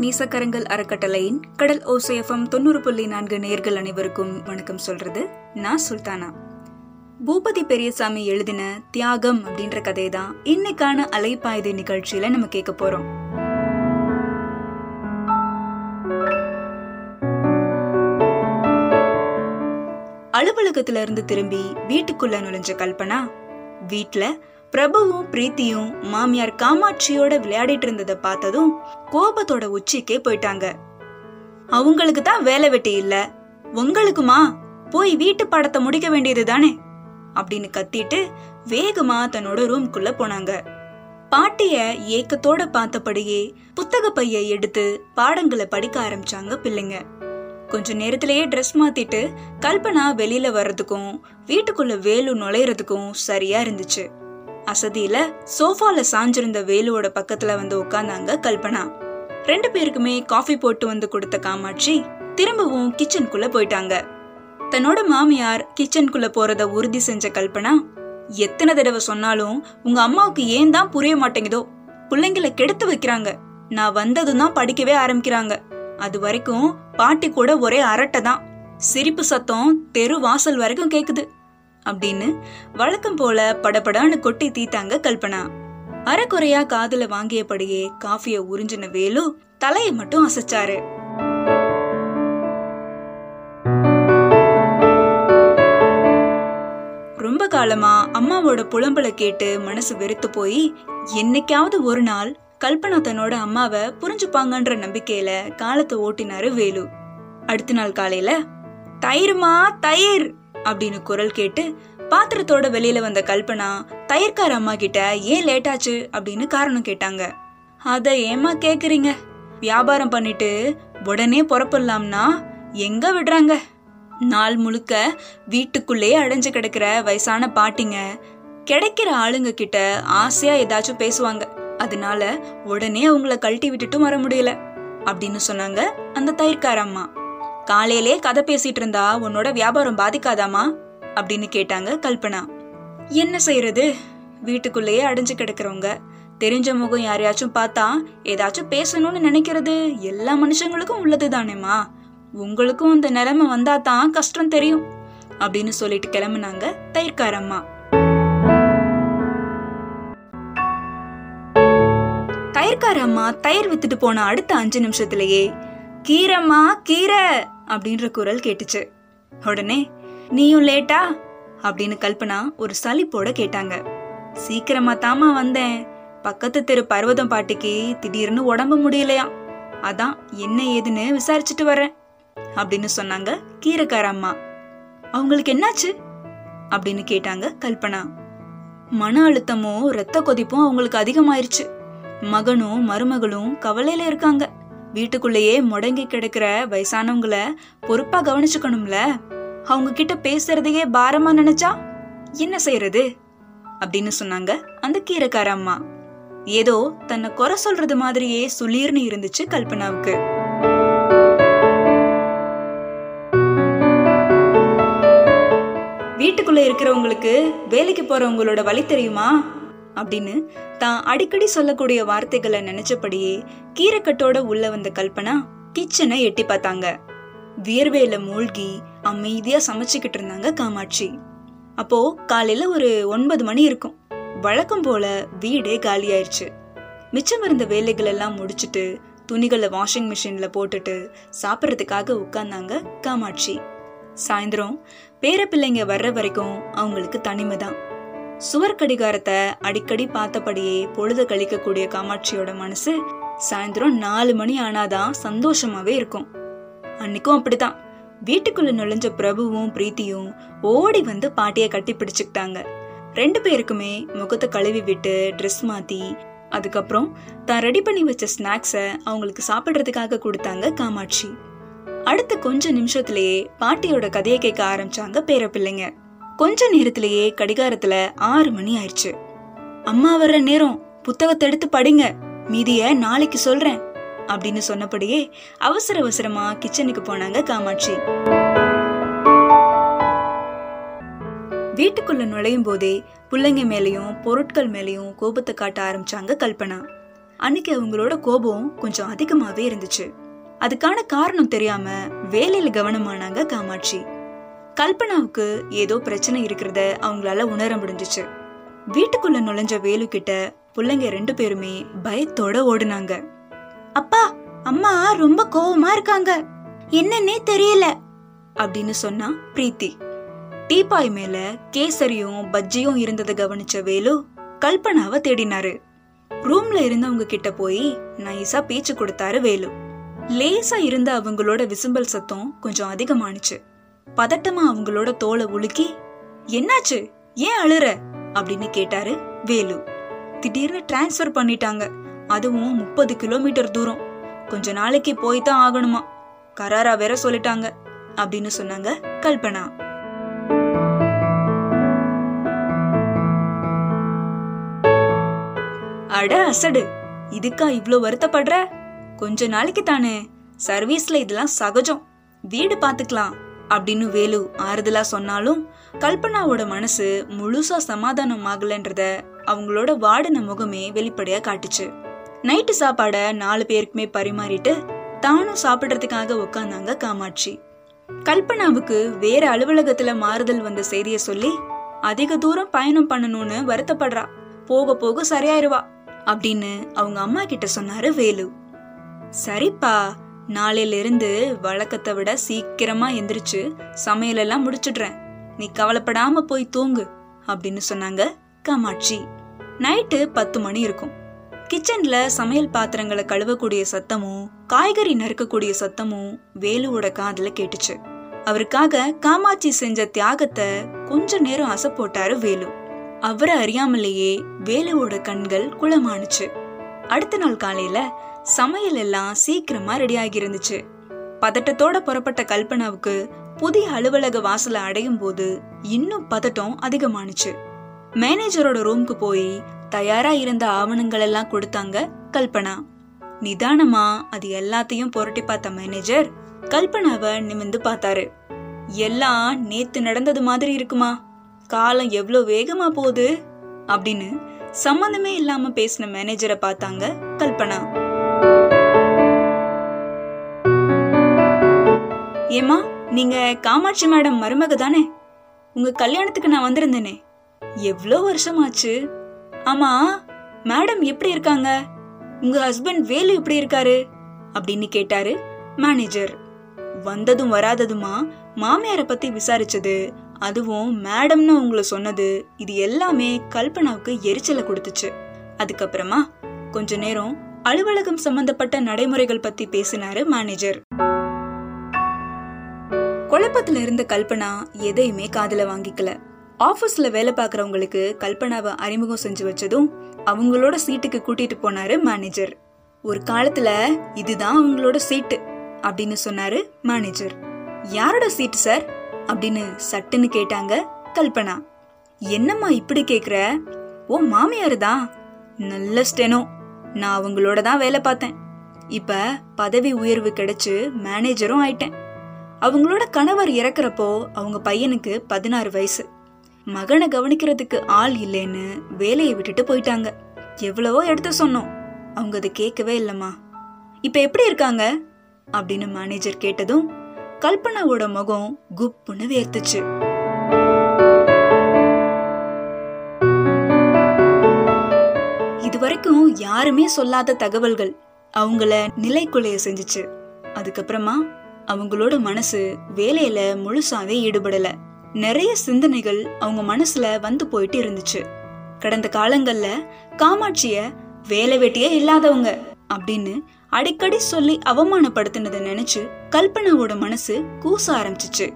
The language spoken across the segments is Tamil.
நீசக்கரங்கள் அறக்கட்டளையின் கடல் ஓசைஎஃப்எம் தொண்ணூறு புள்ளி நான்கு நேர்கள் அனைவருக்கும் வணக்கம் சொல்றது. நான் சுல்தானா. பூபதி பெரியசாமி எழுதின தியாகம் அப்படின்ற கதை தான் இன்னைக்கான அலைப்பாய்தை நிகழ்ச்சியில நம்ம கேட்க போறோம். அலுவலகத்துல இருந்து திரும்பி வீட்டுக்குள்ள நுழைஞ்ச கல்பனா வீட்டுல பிரபுவும் பிரீத்தியும் மாமியார் காமாட்சியோட விளையாடிட்டு இருந்ததை பார்த்ததும் கோபத்தோட உச்சிக்கே போயிட்டாங்க. அவங்களுக்கு தான் வேலை வெட்டி இல்ல. உங்களுக்குமா? போய் வீட்டு பாடத்தை முடிக்க வேண்டியது தானே? அப்படின்னு கத்திட்டு வேகமா தன்னோட ரூம்குள்ள போனாங்க. பாட்டிய ஏக்கத்தோட பார்த்தபடியே புத்தக பைய எடுத்து பாடங்களை படிக்க ஆரம்பிச்சாங்க பிள்ளைங்க. கொஞ்ச நேரத்திலேயே ட்ரெஸ் மாத்திட்டு கல்பனா வெளியில வர்றதுக்கும் வீட்டுக்குள்ள வேலு நுழையறதுக்கும் சரியா இருந்துச்சு. அசதியில சோஃபால சாஞ்சிருந்த வேலுவோட பக்கத்துல வந்து உட்கார்ந்தாங்க கல்பனா. ரெண்டு பேருக்குமே காஃபி போட்டு வந்து கொடுத்த காமாட்சி திரும்பவும் கிச்சனுக்குள்ள போயிட்டாங்க. தன்னோட மாமியார் கிச்சனுக்குள்ள போறத உறுதி செஞ்ச கல்பனா எத்தனை தடவை சொன்னாலும் உங்க அம்மாவுக்கு ஏன் தான் புரிய மாட்டேங்குதோ? பிள்ளைங்களை கெடுத்து வைக்கிறாங்க. நான் வந்ததும் தான் படிக்கவே ஆரம்பிக்கிறாங்க. அது வரைக்கும் பாட்டி கூட ஒரே அரட்டை தான். சிரிப்பு சத்தம் தெரு வாசல் வரைக்கும் கேக்குது. அப்படின்னு வழக்கம் போல படபடான்னு கொட்டி தீத்தாங்க கல்பனா. அரைக்குறையா காதுல வாங்கியபடியே காஃபிய உறிஞ்சின வேலு தலையை மட்டும் அசைச்சாரு. ரொம்ப காலமா அம்மாவோட புலம்பலை கேட்டு மனசு வெறுத்து போய் என்னைக்காவது ஒரு நாள் கல்பனா தன்னோட அம்மாவை புரிஞ்சுப்பாங்கன்ற நம்பிக்கையில காலத்தை ஓட்டினாரு வேலு. அடுத்த நாள் காலையில தயிர்மா தயிர்! அப்படின்னு குரல் கேட்டு பாத்திரத்தோட வெளியில வந்த கல்பனா தயிர்கார அம்மா கிட்ட ஏன் லேட்டாச்சு அப்படின்னு காரணம் கேட்டாங்க. அத ஏமா கேக்குறீங்க? வியாபாரம் பண்ணிட்டு உடனே புறப்படலாம்னா எங்க விடுறாங்க? நாள் முழுக்க வீட்டுக்குள்ளேயே அடைஞ்சு கிடக்கிற வயசான பாட்டிங்க கிடைக்கிற ஆளுங்க கிட்ட ஆசையா ஏதாச்சும் பேசுவாங்க. அதனால உடனே அவங்கள கழட்டி விட்டுட்டும் வர முடியல அப்படின்னு சொன்னாங்க அந்த தயிர்கார அம்மா. காலையிலே கதை பேசிட்டு இருந்தா உன்னோட வியாபாரம் பாதிக்காதாமா அப்படின்னு கேட்டாங்க கல்பனா. என்ன செய்யறது வீட்டுக்குள்ளேயே அடைஞ்சு கிடக்குறவங்க. தெரிஞ்ச முகம் யாரையாச்சும் பார்த்தா ஏதாச்சும் பேசணும்னு நினைக்கிறது எல்லா மனுஷங்களுக்கும் உள்ளது தானேம்மா உங்களுக்கும் அந்த நிலைமை வந்தா தான் கஷ்டம் தெரியும் அப்படின்னு சொல்லிட்டு கிளம்புனாங்க தயிர்காரம்மா. தயிர்காரம்மா தயிர் வித்துட்டு போன அடுத்த அஞ்சு நிமிஷத்திலேயே கீரம்மா கீரை அப்படின்ற குரல் கேட்டுச்சு. உடனே நீயும் லேட்டா? அப்படின்னு கல்பனா ஒரு சலிப்போட கேட்டாங்க. சீக்கிரமா தாமா வந்தேன். பக்கத்து தெரு பர்வதம் பாட்டிக்கு திடீர்னு உடம்பு முடியலையா? அதான் என்ன ஏதுன்னு விசாரிச்சுட்டு வரேன் அப்படின்னு சொன்னாங்க கீரைக்கார அம்மா அவங்களுக்கு என்னாச்சு? அப்படின்னு கேட்டாங்க கல்பனா. மன அழுத்தமும் ரத்த கொதிப்பும் அவங்களுக்கு அதிகமாயிருச்சு. மகனும் மருமகளும் கவலையில இருக்காங்க. வீட்டுக்குள்ளேயே முடங்கி கிடக்கிற வயசானவங்கள பொறுப்பா கவனிச்சுக்கணும்ல? அவங்க கிட்ட பேசுறதையே பாரமா நினைச்சா என்ன செய்யறது? அப்படின்னு சொன்னாங்க அந்த கீரைக்கார அம்மா. ஏதோ தன்னை குறை சொல்றது மாதிரியே சுளீர்னு இருந்துச்சு கல்பனாவுக்கு. வீட்டுக்குள்ள இருக்கிறவங்களுக்கு வேலைக்கு போறவங்களோட வழி தெரியுமா? அப்படின்னு தான் அடிக்கடி சொல்லக்கூடிய வார்த்தைகளை நினைச்சபடியே கீரைக்கட்டோட உள்ள வந்த கல்பனா கிச்சனை எட்டி பார்த்தாங்க. வியர்வையில மூழ்கி அமைதியா சமைச்சுக்கிட்டு இருந்தாங்க காமாட்சி. அப்போ காலையில ஒரு ஒன்பது மணி இருக்கும். வழக்கம் போல வீடே காலியாயிருச்சு. மிச்சம் இருந்த வேலைகள் எல்லாம் முடிச்சுட்டு துணிகளை வாஷிங் மிஷின்ல போட்டுட்டு சாப்பிட்றதுக்காக உட்கார்ந்தாங்க காமாட்சி. சாயந்தரம் பேர பிள்ளைங்க வர்ற வரைக்கும் அவங்களுக்கு தனிமைதான். சுவர் கடிகாரத்தை அடிக்கடி பார்த்தபடியே பொழுத கழிக்கக்கூடிய காமாட்சியோட மனசு சாயந்தரம் நாலு மணி ஆனாதான் சந்தோஷமாவே இருக்கும். அன்னைக்கும் அப்படிதான் வீட்டுக்குள்ள நுழைஞ்ச பிரபுவும் பிரீத்தியும் ஓடி வந்து பாட்டிய கட்டி பிடிச்சுக்கிட்டாங்க. ரெண்டு பேருக்குமே முகத்தை கழுவி விட்டு ட்ரெஸ் மாத்தி அதுக்கப்புறம் தான் ரெடி பண்ணி வச்ச ஸ்நாக்ஸை அவங்களுக்கு சாப்பிடுறதுக்காக கொடுத்தாங்க காமாட்சி. அடுத்த கொஞ்ச நிமிஷத்திலேயே பாட்டியோட கதையை கேட்க ஆரம்பிச்சாங்க பேர பிள்ளைங்க கொஞ்ச நேரத்திலேயே கடிகாரத்துல ஆறு மணி ஆயிடுச்சு. அம்மா வர்ற நேரம் புத்தகத்தை எடுத்து படிங்க மீதிய நாளைக்கு சொல்றேன் அப்படின்னு சொன்னபடியே அவசர அவசரமா கிச்சனுக்கு போனாங்க காமாட்சி. வீட்டுக்குள்ள நுழையும் போதே பிள்ளைங்க மேலேயும் பொருட்கள் மேலயும் கோபத்தை காட்ட ஆரம்பிச்சாங்க கல்பனா. அன்னைக்கு அவங்களோட கோபம் கொஞ்சம் அதிகமாவே இருந்துச்சு. அதுக்கான காரணம் தெரியாம வேலையில கவனமானாங்க காமாட்சி. கல்பனாவுக்கு ஏதோ பிரச்சனை இருக்கிறத அவங்களால உணர முடிஞ்சிச்சு. வீட்டுக்குள்ள நுழைஞ்ச வேலு கிட்ட பிள்ளைங்க ரெண்டு பேருமே பயத்தோட ஓடுனாங்க. அப்பா அம்மா ரொம்ப கோவமா இருக்காங்க. என்னன்னே தெரியல அப்படின்னு சொன்னா பிரீத்தி. டீப்பாய் மேல கேசரியும் பஜ்ஜியும் இருந்ததை கவனிச்ச வேலு கல்பனாவை தேடினாரு. ரூம்ல இருந்தவங்க கிட்ட போய் நைஸா பேச்சு கொடுத்தாரு வேலு. லேசா இருந்த அவங்களோட விசும்பல் சத்தம் கொஞ்சம் அதிகமானுச்சு. பதட்டமா அவங்களோட தோலை உலுக்கி என்னாச்சு? ஏன் அழுற? அப்படின்னு கேட்டாரு வேலு. திடீர்னு டிரான்ஸ்ஃபர் பண்ணிட்டாங்க. அதுவும் முப்பது கிலோமீட்டர் தூரம். கொஞ்ச நாளைக்கு போய் தான் ஆகணுமா? கராரா வேற சொல்லிட்டாங்க அப்படின்னு சொன்னாங்க கல்பனா. அட அசடு இதுக்கா இவ்ளோ வருத்தப்படுற? கொஞ்ச நாளைக்கு தானே. சர்வீஸ்ல இதெல்லாம் சகஜம். வீடு பாத்துக்கலாம். அப்படின்னு வேலு ஆறுதலா சொன்னாலும் கல்பனாவோட மனசு முழுசா சமாதானம் ஆகலன்றத அவங்களோட வாடின முகமே வெளிப்படையா காட்டுச்சு. நைட்டு சாப்பாட நாலு பேருக்குமே பரிமாறிட்டு தானும் சாப்பிடுறதுக்காக உட்காந்தாங்க காமாட்சி. கல்பனாவுக்கு வேற அலுவலகத்துல மாறுதல் வந்த செய்திய சொல்லி அதிக தூரம் பயணம் பண்ணணும்னு வருத்தப்படுறா. போக போக சரியாயிருவா. அப்படின்னு அவங்க அம்மா கிட்ட சொன்னாரு வேலு. சரிப்பா நாளையில இருந்து வழக்கத்தை விட சீக்கிரமா எந்திரிச்சு சமையலெல்லாம் முடிச்சிடுறேன். நீ கவலைப்படாம போய் தூங்கு அப்படின்னு சொன்னாங்க காமாட்சி. நைட்டு பத்து மணி இருக்கும். கிச்சன்ல சமையல் பாத்திரங்களை கழுவக்கூடிய சத்தமும் காய்கறி நறுக்கக்கூடிய சத்தமும் வேலுவோட காதுல கேட்டுச்சு. அவருக்காக காமாட்சி செஞ்ச தியாகத்தை கொஞ்ச நேரம் அசை போட்டாரு வேலு. அவரை அறியாமலேயே வேலுவோட கண்கள் குளமானுச்சு. அடுத்த நாள் காலையில சமையல் எல்லாம் சீக்கிரமா ரெடி இருந்துச்சு பதட்டத்தோட புறப்பட்ட கல்பனாவுக்கு புதிய அலுவலக வாசலை அடையும் போது இன்னும் பதட்டம் அதிகமானுச்சு. மேனேஜரோட ரூம்க்கு போய் தயாரா இருந்த ஆவணங்கள் எல்லாம் கொடுத்தாங்க கல்பனா. நிதானமா அது எல்லாத்தையும் புரட்டி பார்த்த மேனேஜர் கல்பனாவை நிமிந்து பார்த்தாரு. எல்லாம் நேத்து நடந்தது மாதிரி இருக்குமா? காலம் எவ்வளோ வேகமா போகுது? அப்படின்னு சம்மந்தமே இல்லாம பேசின மேனேஜரை பார்த்தாங்க கல்பனா. ஏமா நீங்க காமாட்சி மேடம் மருமக தானே? உங்க கல்யாணத்துக்கு நான் வந்திருந்தேனே. எவ்வளோ வருஷமாச்சு? ஆமா மேடம் எப்படி இருக்காங்க? உங்க ஹஸ்பண்ட் வேலு எப்படி இருக்காரு? அப்படின்னு கேட்டாரு மேனேஜர். வந்ததும் வராததுமா மாமியார பத்தி விசாரிச்சது. அதுவும் மேடம்னு உங்களை சொன்னது. இது எல்லாமே கல்பனாவுக்கு எரிச்சலை கொடுத்துச்சு. அதுக்கப்புறமா கொஞ்ச நேரம் அலுவலகம் சம்பந்தப்பட்ட நடைமுறைகள் பத்தி பேசினாரு மேனேஜர். குழப்பத்துல இருந்த கல்பனா எதையுமே காதல வாங்கிக்கல. ஆபீஸ்ல வேலை பார்க்குறவங்களுக்கு கல்பனாவை அறிமுகம் செஞ்சு வச்சதும் அவங்களோட சீட்டுக்கு கூட்டிட்டு போனாரு மேனேஜர். ஒரு காலத்துல இதுதான் அவங்களோட சீட்டு அப்படின்னு சொன்னாரு மேனேஜர். யாரோட சீட்டு சார்? அப்படின்னு சட்டுன்னு கேட்டாங்க கல்பனா. என்னம்மா இப்படி கேக்குற? ஓ மாமியாரு தான் நல்ல ஸ்டெனோ. நான் அவங்களோட தான் வேலை பார்த்தேன். இப்ப பதவி உயர்வு கிடைச்சு மேனேஜரும் ஆயிட்டேன். அவங்களோட கணவர் இறக்குறப்போ அவங்க பையனுக்கு பதினாறு வயசு. மகனை கவனிக்கிறதுக்கு ஆள் இல்லைன்னு வேலையை விட்டுட்டு போயிட்டாங்க. எவ்வளவோ எடுத்து சொன்னோம். அவங்க அதை கேட்கவே இல்லம்மா. இப்ப எப்படி இருக்காங்க? அப்படின்னு மேனேஜர் கேட்டதும் கல்பனாவோட முகம் குப்புன்னு வேர்த்துச்சு. இதுவரைக்கும் யாருமே சொல்லாத தகவல்கள் அவங்கள நிலைக்குலைய செஞ்சுச்சு. அதுக்கப்புறமா அவங்களோட மனசு வேலையில முழுசாவே ஈடுபடல. நிறைய சிந்தனைகள் அவங்க மனசுல வந்து போயிட்டு இருந்துச்சு. கடந்த காலங்கள்ல காமாட்சிய வேலை வெட்டியே இல்லாதவங்க அப்படின்னு அடிக்கடி சொல்லி அவமானப்படுத்தினதை நினைச்சு கல்பனாவோட மனசு கூச ஆரம்பிச்சிச்சு.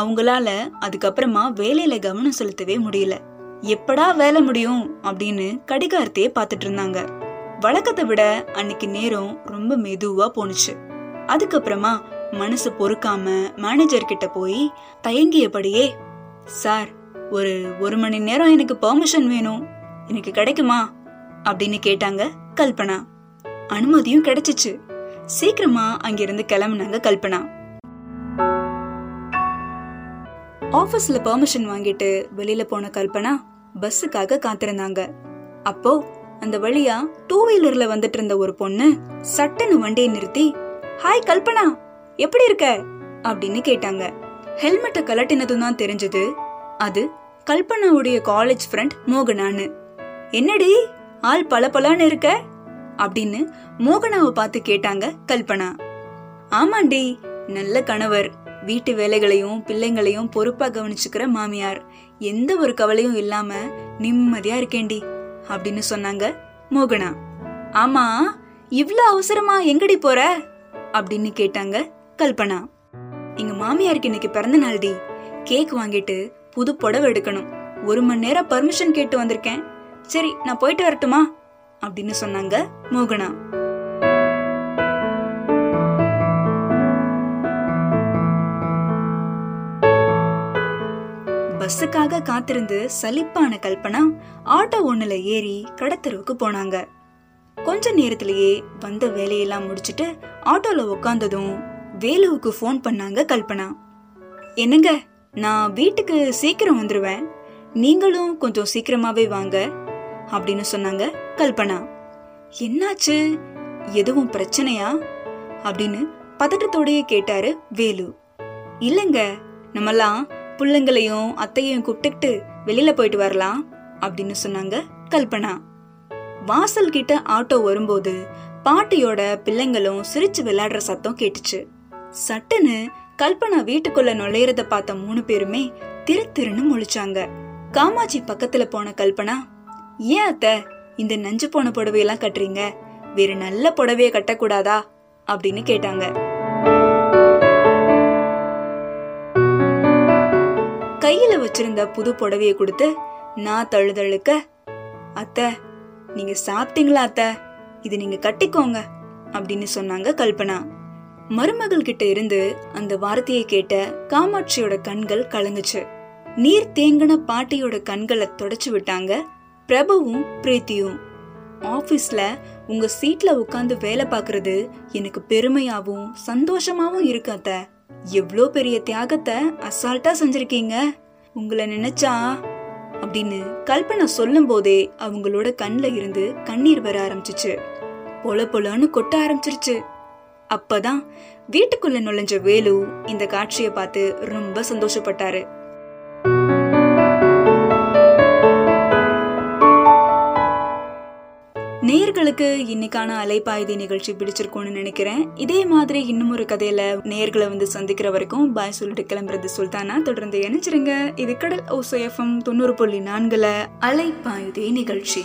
அவங்களால அதுக்கப்புறமா வேலையில கவனம் செலுத்தவே முடியல. எப்படா வேலை முடியும் அப்படின்னு கடிகாரத்தையே பார்த்துட்டு இருந்தாங்க. வழக்கத்தை விட அன்னைக்கு நேரம் ரொம்ப மெதுவா போணுச்சு. அதுக்கப்புறமா மனசு பொறுக்காம மேனேஜர் கிட்ட போய் தயங்கியபடியே சார் ஒரு ஒரு மணி நேரம் எனக்கு பெர்மிஷன் வேணும். எனக்கு கிடைக்குமா? அப்படின்னு கேட்டாங்க கல்பனா. அனுமதியும் கிடைச்சிச்சு. சீக்கிரமா அங்கிருந்து கிளம்புனாங்க கல்பனா. ஆபீஸ்ல பெர்மிஷன் வாங்கிட்டு வெளியில போன கல்பனா பஸ்ஸுக்காக காத்திருந்தாங்க. அப்போ அந்த வழியா டூ வீலர்ல வந்துட்டு இருந்த ஒரு பொண்ணு சட்டுன்னு வண்டியை நிறுத்தி ஹாய் கல்பனா. எப்படி இருக்க? அப்படின்னு கேட்டாங்க. ஹெல்மெட்டை கலட்டினதும் தான் தெரிஞ்சது. அது கல்பனாவுடைய காலேஜ் ஃப்ரெண்ட் மோகனான்னு. என்னடி? ஆள் பளபளன்னு இருக்க? அப்படின்னு மோகனாவை பார்த்து கேட்டாங்க கல்பனா. ஆமாண்டி நல்ல கணவர். வீட்டு வேலைகளையும் பிள்ளைங்களையும் பொறுப்பா கவனிச்சுக்கிற மாமியார். எந்த ஒரு கவலையும் இல்லாம நிம்மதியா இருக்கேண்டி அப்படின்னு சொன்னாங்க மோகனா. ஆமா இவ்ளோ அவசரமா எங்கடி போற? அப்படின்னு கேட்டாங்க கல்பனா எங்க மாமியாருக்கு இன்னைக்கு பிறந்த நாள்டி கேக் வாங்கிட்டு புது புடவை எடுக்கணும். ஒரு மணி நேரம் பர்மிஷன் கேட்டு வந்திருக்கேன். சரி நான் போயிட்டு வரட்டுமா? அப்படின்னு சொன்னாங்க மோகனா. பஸ்ஸுக்காக காத்திருந்து சலிப்பான கல்பனா ஆட்டோ ஒண்ணுல ஏறி கடத்தருவுக்கு போனாங்க. கொஞ்ச நேரத்திலேயே வந்த வேலையெல்லாம் முடிச்சிட்டு ஆட்டோல உட்காந்ததும் வேலுவுக்கு ஃபோன் பண்ணாங்க கல்பனா. என்னங்க நான் வீட்டுக்கு சீக்கிரம் வந்துருவேன். நீங்களும் கொஞ்சம் சீக்கிரமாவே வாங்க அப்படின்னு சொன்னாங்க கல்பனா. என்னாச்சு? எதுவும் பிரச்சனையா? அப்படின்னு பதட்டத்தோடயே கேட்டாரு வேலு. இல்லைங்க நம்மலாம் பிள்ளைங்களையும் அத்தையும் கூப்பிட்டுக்கிட்டு வெளியில போயிட்டு வரலாம் அப்படின்னு சொன்னாங்க கல்பனா. வாசல் கிட்ட ஆட்டோ வரும்போது பாட்டியோட பிள்ளைங்களும் சிரிச்சு விளையாடுற சத்தம் கேட்டுச்சு. சட்டுன்னு கல்பனா வீட்டுக்குள்ள நுழையறத பார்த்த மூணு பேருமே திரு திருன்னு முழிச்சாங்க. காமாட்சி பக்கத்துல போன கல்பனா ஏன் அத்த இந்த நஞ்சு போன புடவையெல்லாம் கட்டுறீங்க? வேற நல்ல புடவைய கட்டக்கூடாதா? அப்படின்னு கேட்டாங்க. கையில வச்சிருந்த புது புடவைய கொடுத்து நான் தழுதழுக்க அத்த நீங்க சாப்பிட்டீங்களா அத்த? இது நீங்க கட்டிக்கோங்க அப்படின்னு சொன்னாங்க கல்பனா. மருமகள் கிட்ட இருந்து அந்த வார்த்தையை கேட்ட காமாட்சியோட கண்கள் கலங்குச்சு. நீர் தேங்கின பாட்டியோட கண்களை தொடச்சு விட்டாங்க பிரபுவும் பிரீத்தியும். ஆபீஸ்ல உங்க சீட்ல உட்காந்து வேலை பார்க்கறது எனக்கு பெருமையாவும் சந்தோஷமாவும் இருக்காத்த எவ்வளோ பெரிய தியாகத்தை அசால்ட்டா செஞ்சிருக்கீங்க. உங்களை நினைச்சா அப்படின்னு கல்பனா சொல்லும் போதே அவங்களோட கண்ணில் இருந்து கண்ணீர் வர ஆரம்பிச்சிச்சு. பொல பொலன்னு கொட்ட ஆரம்பிச்சிருச்சு. அப்பதான் வீட்டுக்குள்ள நுழைஞ்ச வேலு இந்த காட்சியை பார்த்து ரொம்ப சந்தோஷப்பட்டாரு. நேர்களுக்கு இன்னைக்கான அலைப்பாய்தி நிகழ்ச்சி பிடிச்சிருக்கும்னு நினைக்கிறேன். இதே மாதிரி இன்னும் ஒரு கதையில நேர்களை வந்து சந்திக்கிற வரைக்கும் பாய் சொல்லிட்டு கிளம்புறது சுல்தானா? தொடர்ந்து இணைச்சிருங்க இது கடல் ஓசோஎஃப்எம் தொண்ணூறு புள்ளி நான்குல அலைப்பாய்தி நிகழ்ச்சி.